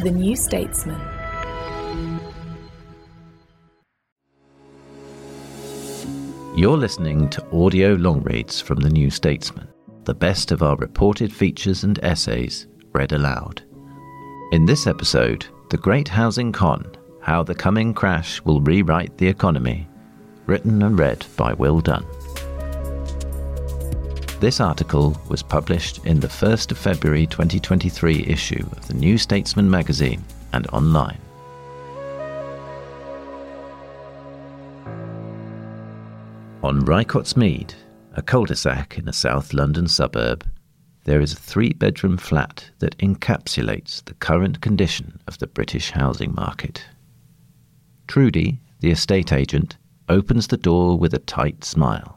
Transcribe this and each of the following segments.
The New Statesman. You're listening to audio long reads from The New Statesman, the best of our reported features and essays read aloud. In this episode, The Great Housing Con How the Coming Crash Will Rewrite the Economy, written and read by Will Dunn. This article was published in the 1st of February 2023 issue of the New Statesman magazine and online. On Rycott's Mead, a cul-de-sac in a South London suburb, there is a three-bedroom flat that encapsulates the current condition of the British housing market. Trudy, the estate agent, opens the door with a tight smile.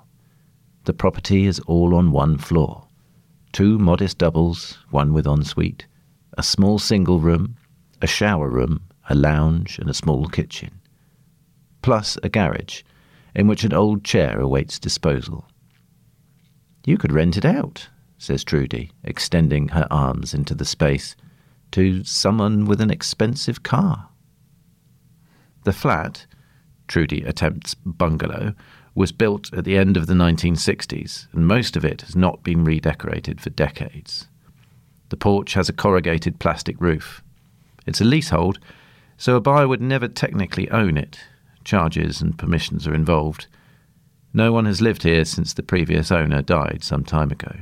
The property is all on one floor. Two modest doubles, one with ensuite, a small single room, a shower room, a lounge, and a small kitchen. Plus a garage, in which an old chair awaits disposal. You could rent it out, says Trudy, extending her arms into the space, to someone with an expensive car. The flat, Trudy attempts bungalow, was built at the end of the 1960s, and most of it has not been redecorated for decades. The porch has a corrugated plastic roof. It's a leasehold, so a buyer would never technically own it. Charges and permissions are involved. No one has lived here since the previous owner died some time ago.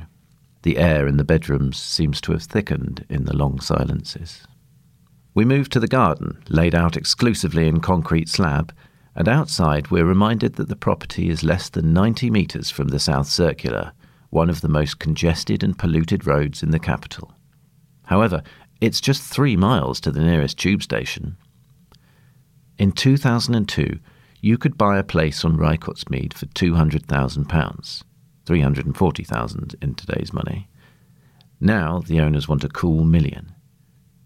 The air in the bedrooms seems to have thickened in the long silences. We move to the garden, laid out exclusively in concrete slab, and outside we're reminded that the property is less than 90 metres from the South Circular, one of the most congested and polluted roads in the capital. However, it's just three miles to the nearest tube station. In 2002, you could buy a place on Rycott's Mead for £200,000, 340,000 in today's money. Now the owners want a cool million.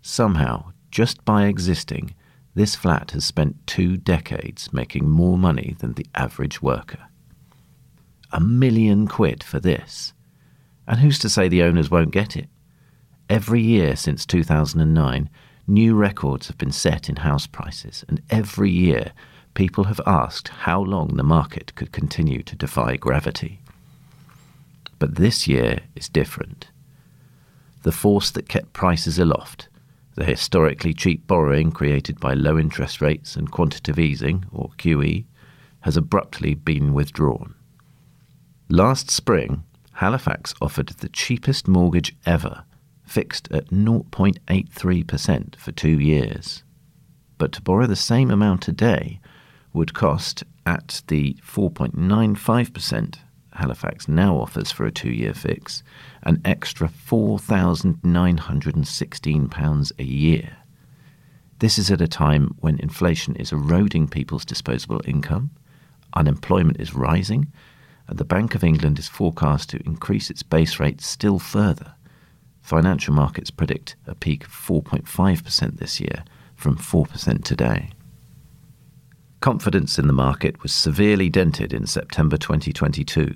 Somehow, just by existing, this flat has spent two decades making more money than the average worker. A million quid for this. And who's to say the owners won't get it? Every year since 2009, new records have been set in house prices, and every year people have asked how long the market could continue to defy gravity. But this year is different. The force that kept prices aloft, the historically cheap borrowing created by low interest rates and quantitative easing, or QE, has abruptly been withdrawn. Last spring, Halifax offered the cheapest mortgage ever, fixed at 0.83% for two years. But to borrow the same amount today would cost, at the 4.95% Halifax now offers for a two year fix, an extra £4,916 a year. This is at a time when inflation is eroding people's disposable income, unemployment is rising, and the Bank of England is forecast to increase its base rate still further. Financial markets predict a peak of 4.5% this year from 4% today. Confidence in the market was severely dented in September 2022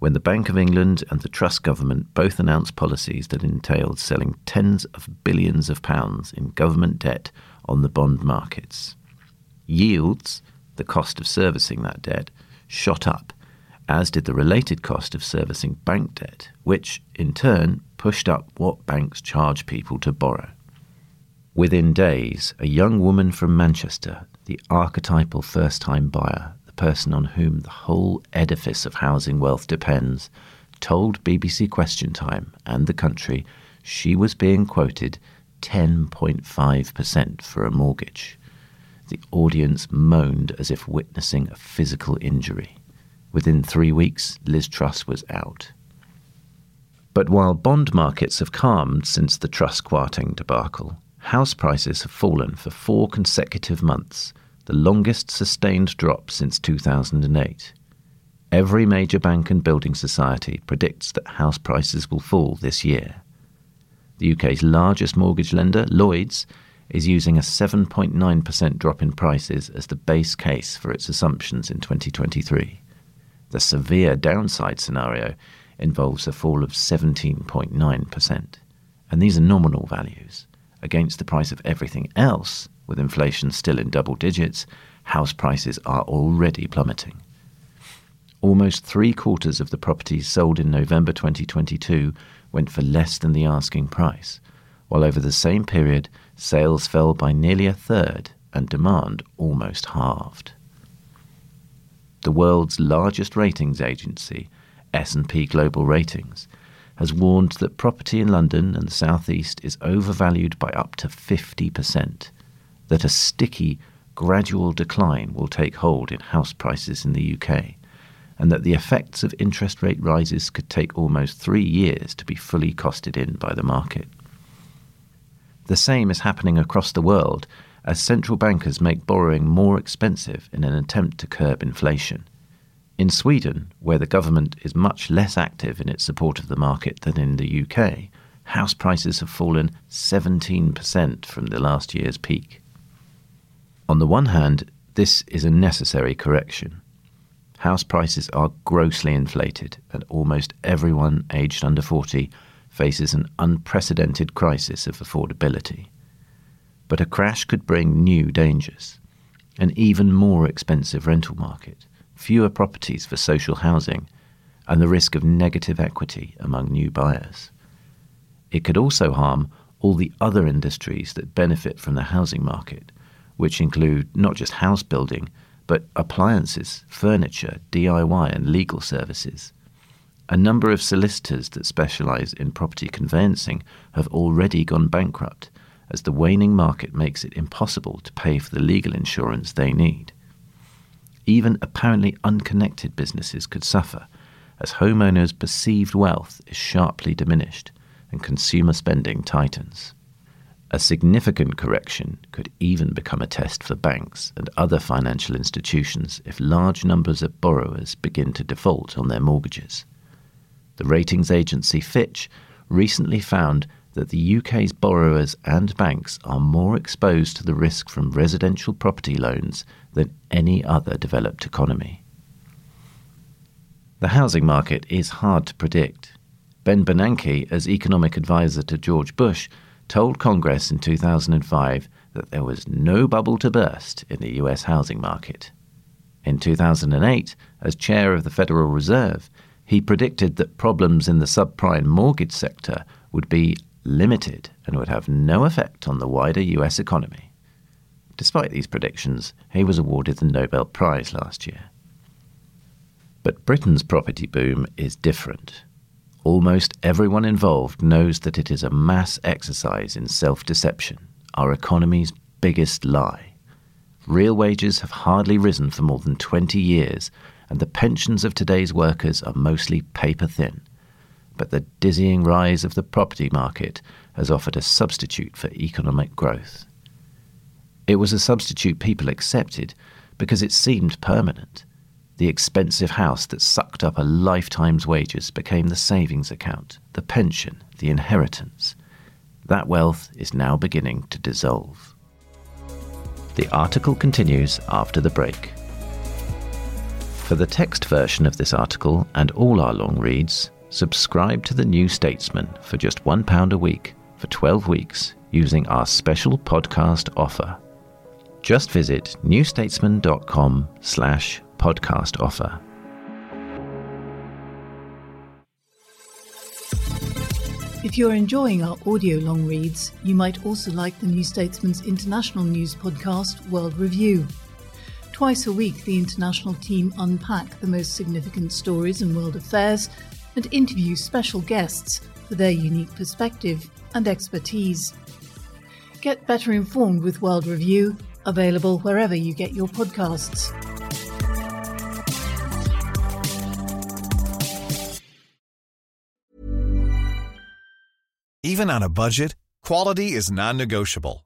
when the Bank of England and the Truss government both announced policies that entailed selling tens of billions of pounds in government debt on the bond markets. Yields, the cost of servicing that debt, shot up, as did the related cost of servicing bank debt, which, in turn, pushed up what banks charge people to borrow. Within days, a young woman from Manchester, the archetypal first time buyer, the person on whom the whole edifice of housing wealth depends, told BBC Question Time and the country she was being quoted 10.5% for a mortgage. The audience moaned as if witnessing a physical injury. Within three weeks, Liz Truss was out. But while bond markets have calmed since the Truss Kwarteng debacle, house prices have fallen for four consecutive months, the longest sustained drop since 2008. Every major bank and building society predicts that house prices will fall this year. The UK's largest mortgage lender, Lloyds, is using a 7.9% drop in prices as the base case for its assumptions in 2023. The severe downside scenario involves a fall of 17.9%. And these are nominal values against the price of everything else, with inflation still in double digits, house prices are already plummeting. Almost three quarters of the properties sold in November 2022 went for less than the asking price, while over the same period, sales fell by nearly a third and demand almost halved. The world's largest ratings agency, S&P Global Ratings, has warned that property in London and the southeast is overvalued by up to 50%, that a sticky, gradual decline will take hold in house prices in the UK, and that the effects of interest rate rises could take almost three years to be fully costed in by the market. The same is happening across the world as central bankers make borrowing more expensive in an attempt to curb inflation. In Sweden, where the government is much less active in its support of the market than in the UK, house prices have fallen 17% from the last year's peak. On the one hand, this is a necessary correction. House prices are grossly inflated, and almost everyone aged under 40 faces an unprecedented crisis of affordability. But a crash could bring new dangers an even more expensive rental market fewer properties for social housing, and the risk of negative equity among new buyers. It could also harm all the other industries that benefit from the housing market, which include not just house building, but appliances, furniture, DIY, and legal services. A number of solicitors that specialize in property conveyancing have already gone bankrupt, as the waning market makes it impossible to pay for the legal insurance they need. Even apparently unconnected businesses could suffer, as homeowners' perceived wealth is sharply diminished and consumer spending tightens. A significant correction could even become a test for banks and other financial institutions if large numbers of borrowers begin to default on their mortgages. The ratings agency Fitch recently found that the UK's borrowers and banks are more exposed to the risk from residential property loans than any other developed economy. The housing market is hard to predict. Ben Bernanke, as economic advisor to George Bush, told Congress in 2005 that there was no bubble to burst in the US housing market. In 2008, as chair of the Federal Reserve, he predicted that problems in the subprime mortgage sector would be limited and would have no effect on the wider US economy. Despite these predictions, he was awarded the Nobel Prize last year. But Britain's property boom is different. Almost everyone involved knows that it is a mass exercise in self deception, our economy's biggest lie. Real wages have hardly risen for more than 20 years, and the pensions of today's workers are mostly paper thin but the dizzying rise of the property market has offered a substitute for economic growth. It was a substitute people accepted because it seemed permanent. The expensive house that sucked up a lifetime's wages became the savings account, the pension, the inheritance. That wealth is now beginning to dissolve. The article continues after the break. For the text version of this article and all our long reads, Subscribe to The New Statesman for just £1 a week for 12 weeks using our special podcast offer. Just visit newstatesman.com slash podcast offer. If you're enjoying our audio long reads, you might also like the New Statesman's international news podcast, World Review. Twice a week, the international team unpack the most significant stories in world affairs and interview special guests for their unique perspective and expertise. Get better informed with World Review, available wherever you get your podcasts. Even on a budget, quality is non-negotiable.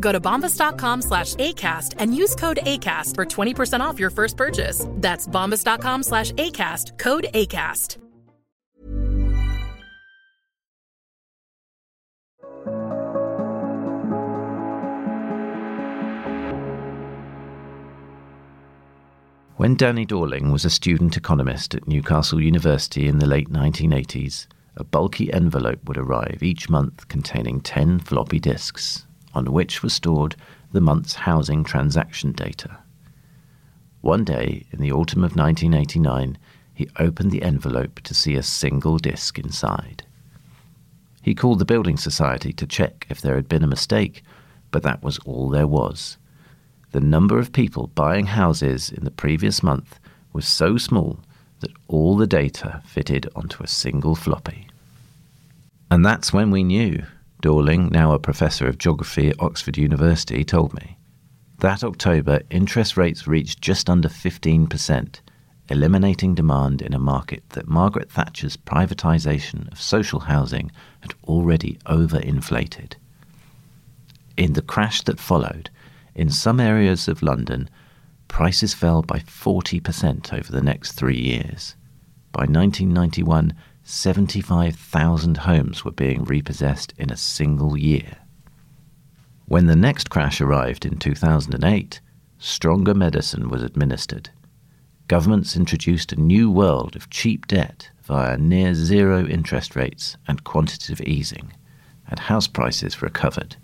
Go to bombas.com slash ACAST and use code ACAST for 20% off your first purchase. That's bombas.com slash ACAST, code ACAST. When Danny Dorling was a student economist at Newcastle University in the late 1980s, a bulky envelope would arrive each month containing 10 floppy disks, on which was stored the month's housing transaction data. One day, in the autumn of 1989, he opened the envelope to see a single disk inside. He called the Building Society to check if there had been a mistake, but that was all there was the number of people buying houses in the previous month was so small that all the data fitted onto a single floppy. And that's when we knew, Dorling, now a professor of geography at Oxford University, told me. That October, interest rates reached just under 15%, eliminating demand in a market that Margaret Thatcher's privatisation of social housing had already overinflated. In the crash that followed, in some areas of London, prices fell by 40% over the next three years. By 1991, 75,000 homes were being repossessed in a single year. When the next crash arrived in 2008, stronger medicine was administered. Governments introduced a new world of cheap debt via near zero interest rates and quantitative easing, and house prices recovered.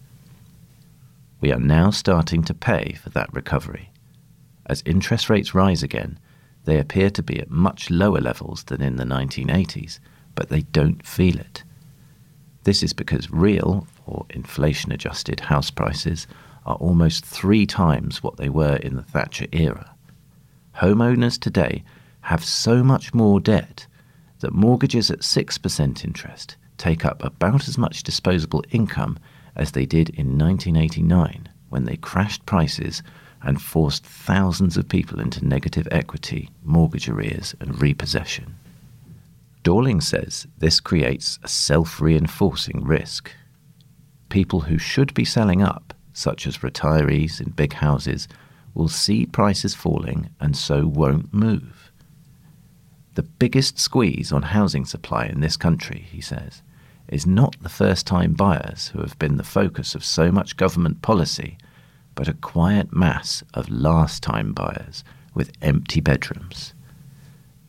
We are now starting to pay for that recovery. As interest rates rise again, they appear to be at much lower levels than in the 1980s, but they don't feel it. This is because real, or inflation adjusted, house prices are almost three times what they were in the Thatcher era. Homeowners today have so much more debt that mortgages at 6% interest take up about as much disposable income as they did in 1989 when they crashed prices and forced thousands of people into negative equity, mortgage arrears, and repossession. Dorling says this creates a self reinforcing risk. People who should be selling up, such as retirees in big houses, will see prices falling and so won't move. The biggest squeeze on housing supply in this country, he says, is not the first time buyers who have been the focus of so much government policy, but a quiet mass of last time buyers with empty bedrooms.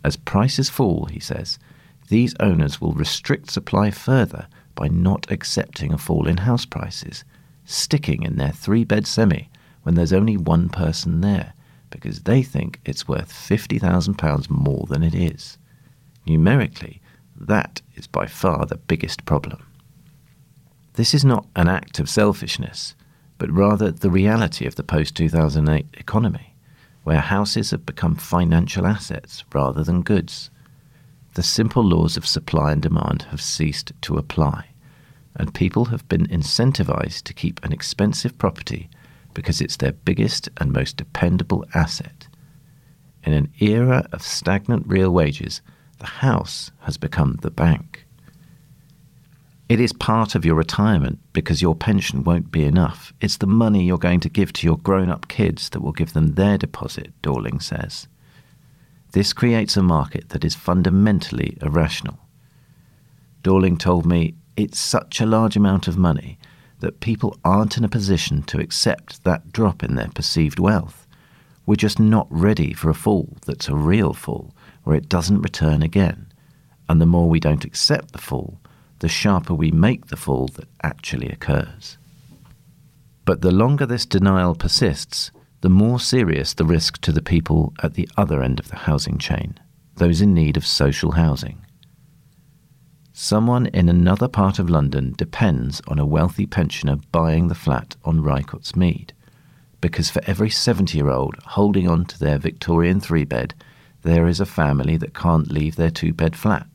As prices fall, he says, these owners will restrict supply further by not accepting a fall in house prices, sticking in their three bed semi when there's only one person there because they think it's worth £50,000 more than it is. Numerically, that is by far the biggest problem. This is not an act of selfishness, but rather the reality of the post 2008 economy, where houses have become financial assets rather than goods. The simple laws of supply and demand have ceased to apply, and people have been incentivized to keep an expensive property because it's their biggest and most dependable asset. In an era of stagnant real wages, the house has become the bank. It is part of your retirement because your pension won't be enough. It's the money you're going to give to your grown up kids that will give them their deposit, Dorling says. This creates a market that is fundamentally irrational. Dorling told me it's such a large amount of money that people aren't in a position to accept that drop in their perceived wealth. We're just not ready for a fall that's a real fall, where it doesn't return again. And the more we don't accept the fall, the sharper we make the fall that actually occurs. But the longer this denial persists, the more serious the risk to the people at the other end of the housing chain, those in need of social housing. Someone in another part of London depends on a wealthy pensioner buying the flat on Rycott's Mead, because for every 70 year old holding on to their Victorian three bed, there is a family that can't leave their two bed flat,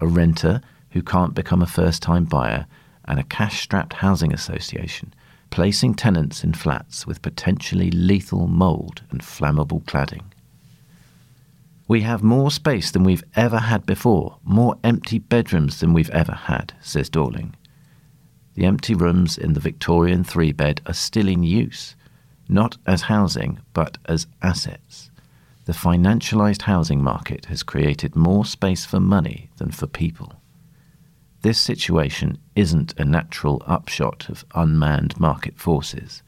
a renter who can't become a first time buyer, and a cash strapped housing association placing tenants in flats with potentially lethal mould and flammable cladding. We have more space than we've ever had before, more empty bedrooms than we've ever had, says Dorling. The empty rooms in the Victorian three bed are still in use, not as housing, but as assets. The financialised housing market has created more space for money than for people. This situation isn't a natural upshot of unmanned market forces.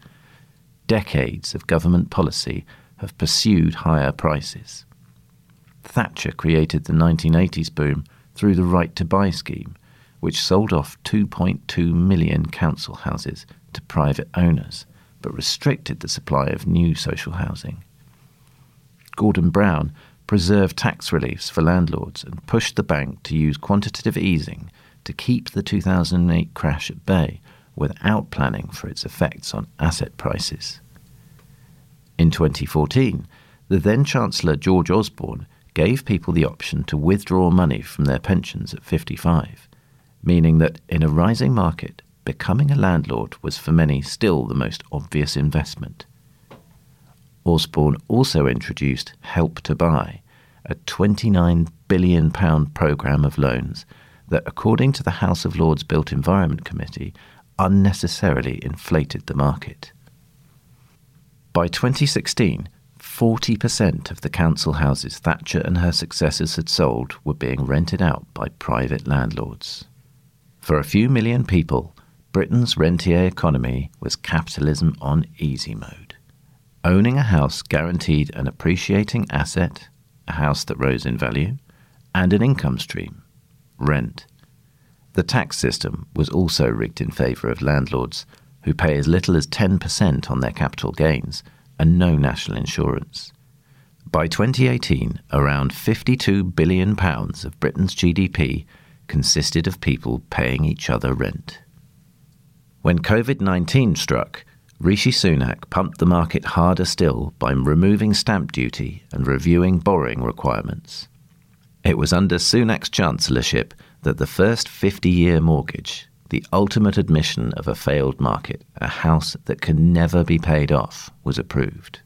Decades of government policy have pursued higher prices. Thatcher created the 1980s boom through the Right to Buy scheme, which sold off 2.2 million council houses to private owners, but restricted the supply of new social housing. Gordon Brown preserved tax reliefs for landlords and pushed the bank to use quantitative easing to keep the 2008 crash at bay without planning for its effects on asset prices. In 2014, the then Chancellor George Osborne gave people the option to withdraw money from their pensions at 55, meaning that in a rising market, becoming a landlord was for many still the most obvious investment. Osborne also introduced Help to Buy, a £29 billion programme of loans that, according to the House of Lords Built Environment Committee, unnecessarily inflated the market. By 2016, 40% of the council houses Thatcher and her successors had sold were being rented out by private landlords. For a few million people, Britain's rentier economy was capitalism on easy mode. Owning a house guaranteed an appreciating asset, a house that rose in value, and an income stream, rent. The tax system was also rigged in favour of landlords, who pay as little as 10% on their capital gains and no national insurance. By 2018, around £52 billion of Britain's GDP consisted of people paying each other rent. When COVID 19 struck, Rishi Sunak pumped the market harder still by removing stamp duty and reviewing borrowing requirements. It was under Sunak's chancellorship that the first 50 year mortgage, the ultimate admission of a failed market, a house that can never be paid off, was approved.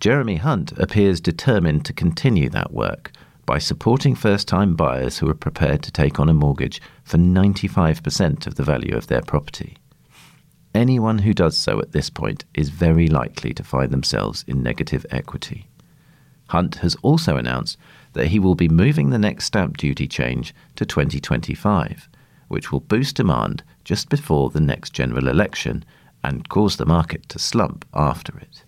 Jeremy Hunt appears determined to continue that work by supporting first time buyers who are prepared to take on a mortgage for 95% of the value of their property. Anyone who does so at this point is very likely to find themselves in negative equity. Hunt has also announced that he will be moving the next stamp duty change to 2025, which will boost demand just before the next general election and cause the market to slump after it.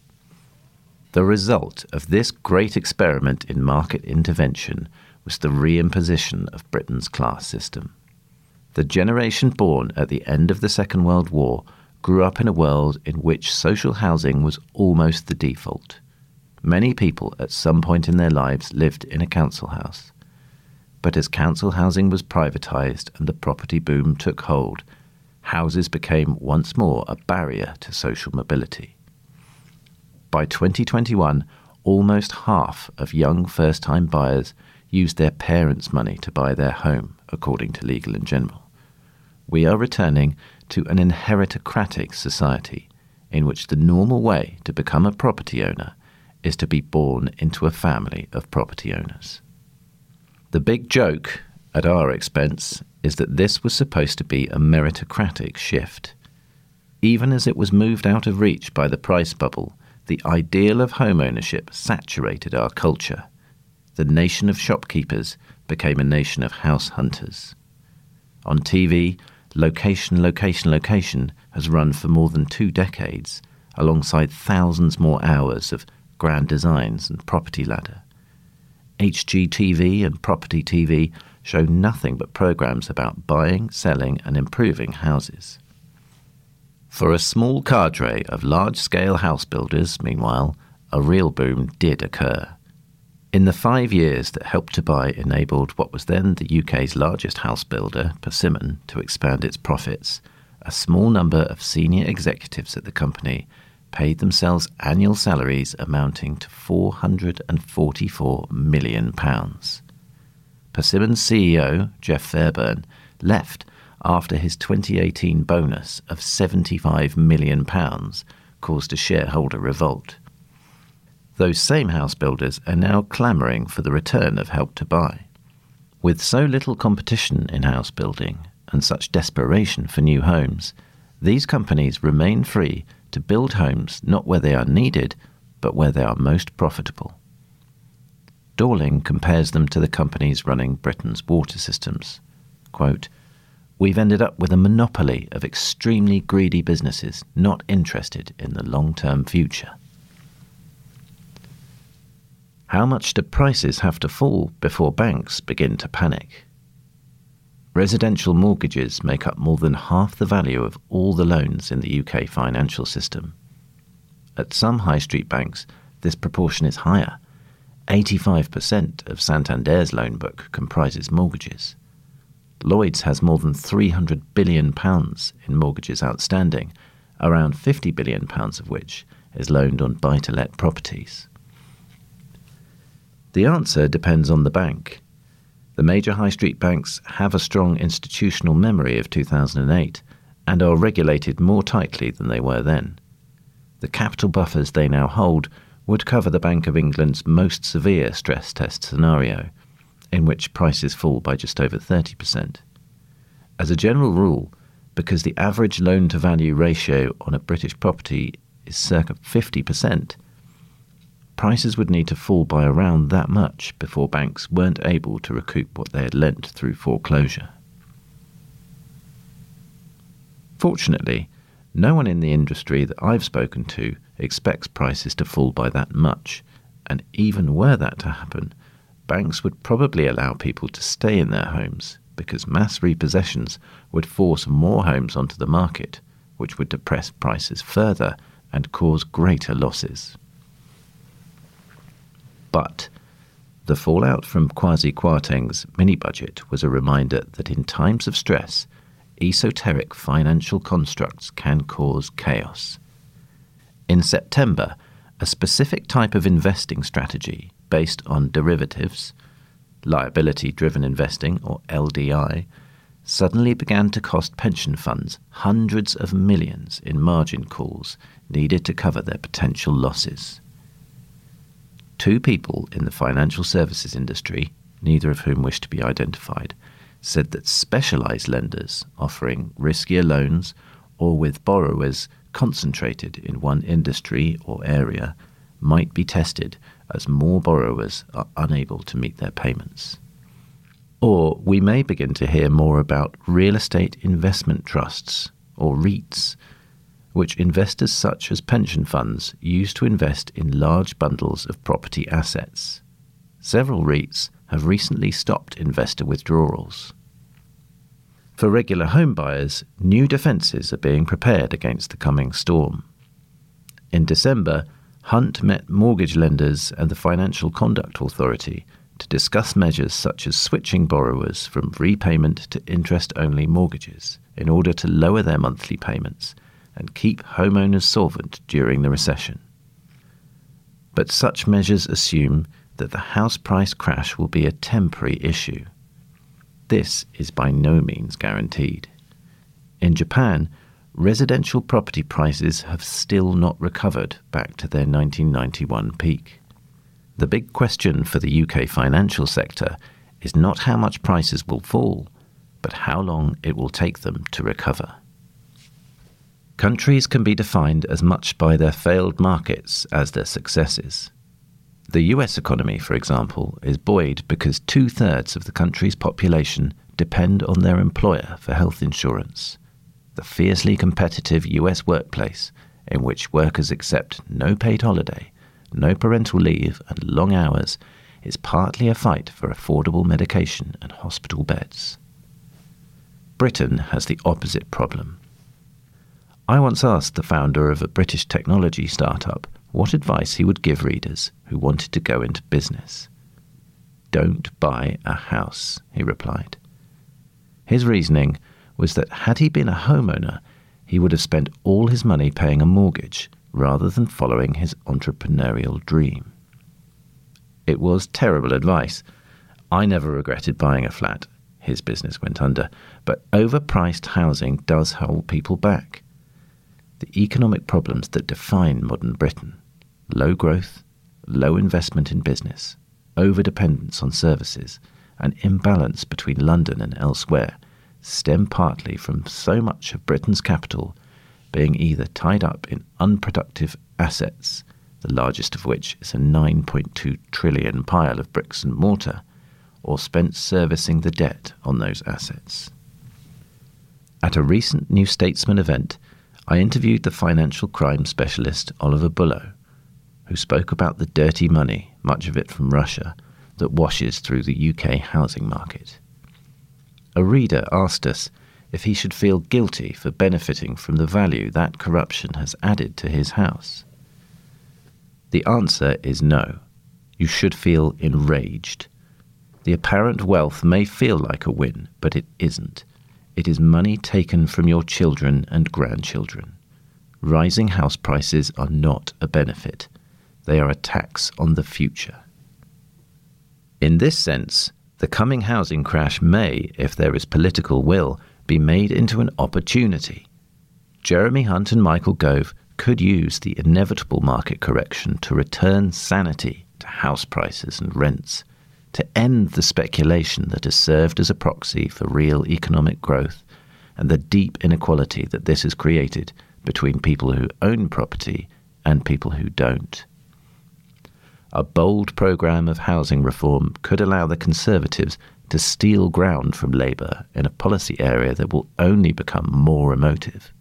The result of this great experiment in market intervention was the reimposition of Britain's class system. The generation born at the end of the Second World War grew up in a world in which social housing was almost the default. Many people at some point in their lives lived in a council house. But as council housing was privatised and the property boom took hold, houses became once more a barrier to social mobility. By 2021, almost half of young first time buyers used their parents' money to buy their home, according to Legal and General. We are returning to an inheritocratic society in which the normal way to become a property owner is to be born into a family of property owners. The big joke at our expense is that this was supposed to be a meritocratic shift. Even as it was moved out of reach by the price bubble, the ideal of home ownership saturated our culture. The nation of shopkeepers became a nation of house hunters. On TV, Location, Location, Location has run for more than two decades, alongside thousands more hours of Grand Designs and Property Ladder. HGTV and Property TV show nothing but programs about buying, selling, and improving houses. For a small cadre of large scale house builders, meanwhile, a real boom did occur. In the five years that Help to Buy enabled what was then the UK's largest house builder, Persimmon, to expand its profits, a small number of senior executives at the company paid themselves annual salaries amounting to £444 million. Persimmon's CEO, Jeff Fairburn, left after his 2018 bonus of £75 million caused a shareholder revolt. Those same house builders are now clamouring for the return of Help to Buy. With so little competition in house building and such desperation for new homes, these companies remain free to build homes not where they are needed, but where they are most profitable. Dorling compares them to the companies running Britain's water systems. Quote, We've ended up with a monopoly of extremely greedy businesses not interested in the long term future. How much do prices have to fall before banks begin to panic? Residential mortgages make up more than half the value of all the loans in the UK financial system. At some high street banks, this proportion is higher. 85% of Santander's loan book comprises mortgages. Lloyds has more than £300 billion in mortgages outstanding, around £50 billion of which is loaned on buy to let properties. The answer depends on the bank. The major high street banks have a strong institutional memory of 2008 and are regulated more tightly than they were then. The capital buffers they now hold would cover the Bank of England's most severe stress test scenario, in which prices fall by just over 30%. As a general rule, because the average loan to value ratio on a British property is circa 50%, prices would need to fall by around that much before banks weren't able to recoup what they had lent through foreclosure. Fortunately, no one in the industry that I've spoken to expects prices to fall by that much, and even were that to happen, banks would probably allow people to stay in their homes because mass repossessions would force more homes onto the market, which would depress prices further and cause greater losses. But the fallout from Kwasi Kwarteng's mini budget was a reminder that in times of stress, esoteric financial constructs can cause chaos. In September, a specific type of investing strategy based on derivatives, liability driven investing, or LDI, suddenly began to cost pension funds hundreds of millions in margin calls needed to cover their potential losses. Two people in the financial services industry, neither of whom wish to be identified, said that specialized lenders offering riskier loans or with borrowers concentrated in one industry or area might be tested as more borrowers are unable to meet their payments. Or we may begin to hear more about real estate investment trusts, or REITs, which investors such as pension funds use to invest in large bundles of property assets. Several REITs have recently stopped investor withdrawals. For regular home buyers, new defences are being prepared against the coming storm. In December, Hunt met mortgage lenders and the Financial Conduct Authority to discuss measures such as switching borrowers from repayment to interest only mortgages in order to lower their monthly payments and keep homeowners solvent during the recession. But such measures assume that the house price crash will be a temporary issue. This is by no means guaranteed. In Japan, residential property prices have still not recovered back to their 1991 peak. The big question for the UK financial sector is not how much prices will fall, but how long it will take them to recover. Countries can be defined as much by their failed markets as their successes. The US economy, for example, is buoyed because two thirds of the country's population depend on their employer for health insurance. The fiercely competitive US workplace, in which workers accept no paid holiday, no parental leave, and long hours, is partly a fight for affordable medication and hospital beds. Britain has the opposite problem. I once asked the founder of a British technology startup what advice he would give readers who wanted to go into business. Don't buy a house, he replied. His reasoning was that had he been a homeowner, he would have spent all his money paying a mortgage rather than following his entrepreneurial dream. It was terrible advice. I never regretted buying a flat. His business went under, but overpriced housing does hold people back. The economic problems that define modern Britain low growth, low investment in business, overdependence on services, and imbalance between London and elsewhere stem partly from so much of Britain's capital being either tied up in unproductive assets, the largest of which is a 9.2 trillion pile of bricks and mortar, or spent servicing the debt on those assets. At a recent New Statesman event, I interviewed the financial crime specialist Oliver Bullough who spoke about the dirty money, much of it from Russia, that washes through the UK housing market. A reader asked us if he should feel guilty for benefiting from the value that corruption has added to his house. The answer is no. You should feel enraged. The apparent wealth may feel like a win, but it isn't. It is money taken from your children and grandchildren. Rising house prices are not a benefit they are a tax on the future. In this sense, the coming housing crash may, if there is political will, be made into an opportunity. Jeremy Hunt and Michael Gove could use the inevitable market correction to return sanity to house prices and rents, to end the speculation that has served as a proxy for real economic growth and the deep inequality that this has created between people who own property and people who don't. A bold programme of housing reform could allow the Conservatives to steal ground from Labour in a policy area that will only become more emotive.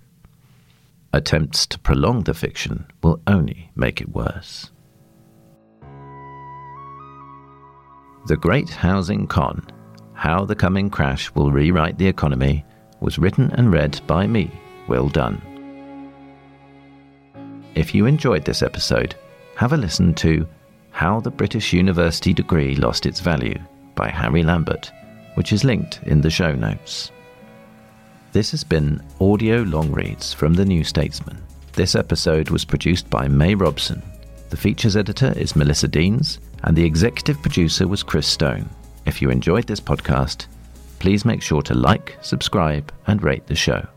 Attempts to prolong the fiction will only make it worse. The Great Housing Con How the Coming Crash Will Rewrite the Economy was written and read by me, Will Dunn. If you enjoyed this episode, have a listen to how the British University Degree Lost Its Value by Harry Lambert, which is linked in the show notes. This has been Audio Long Reads from The New Statesman. This episode was produced by May Robson. The features editor is Melissa Deans, and the executive producer was Chris Stone. If you enjoyed this podcast, please make sure to like, subscribe, and rate the show.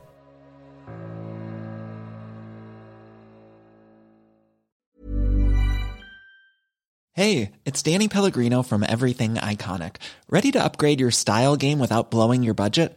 Hey, it's Danny Pellegrino from Everything Iconic. Ready to upgrade your style game without blowing your budget?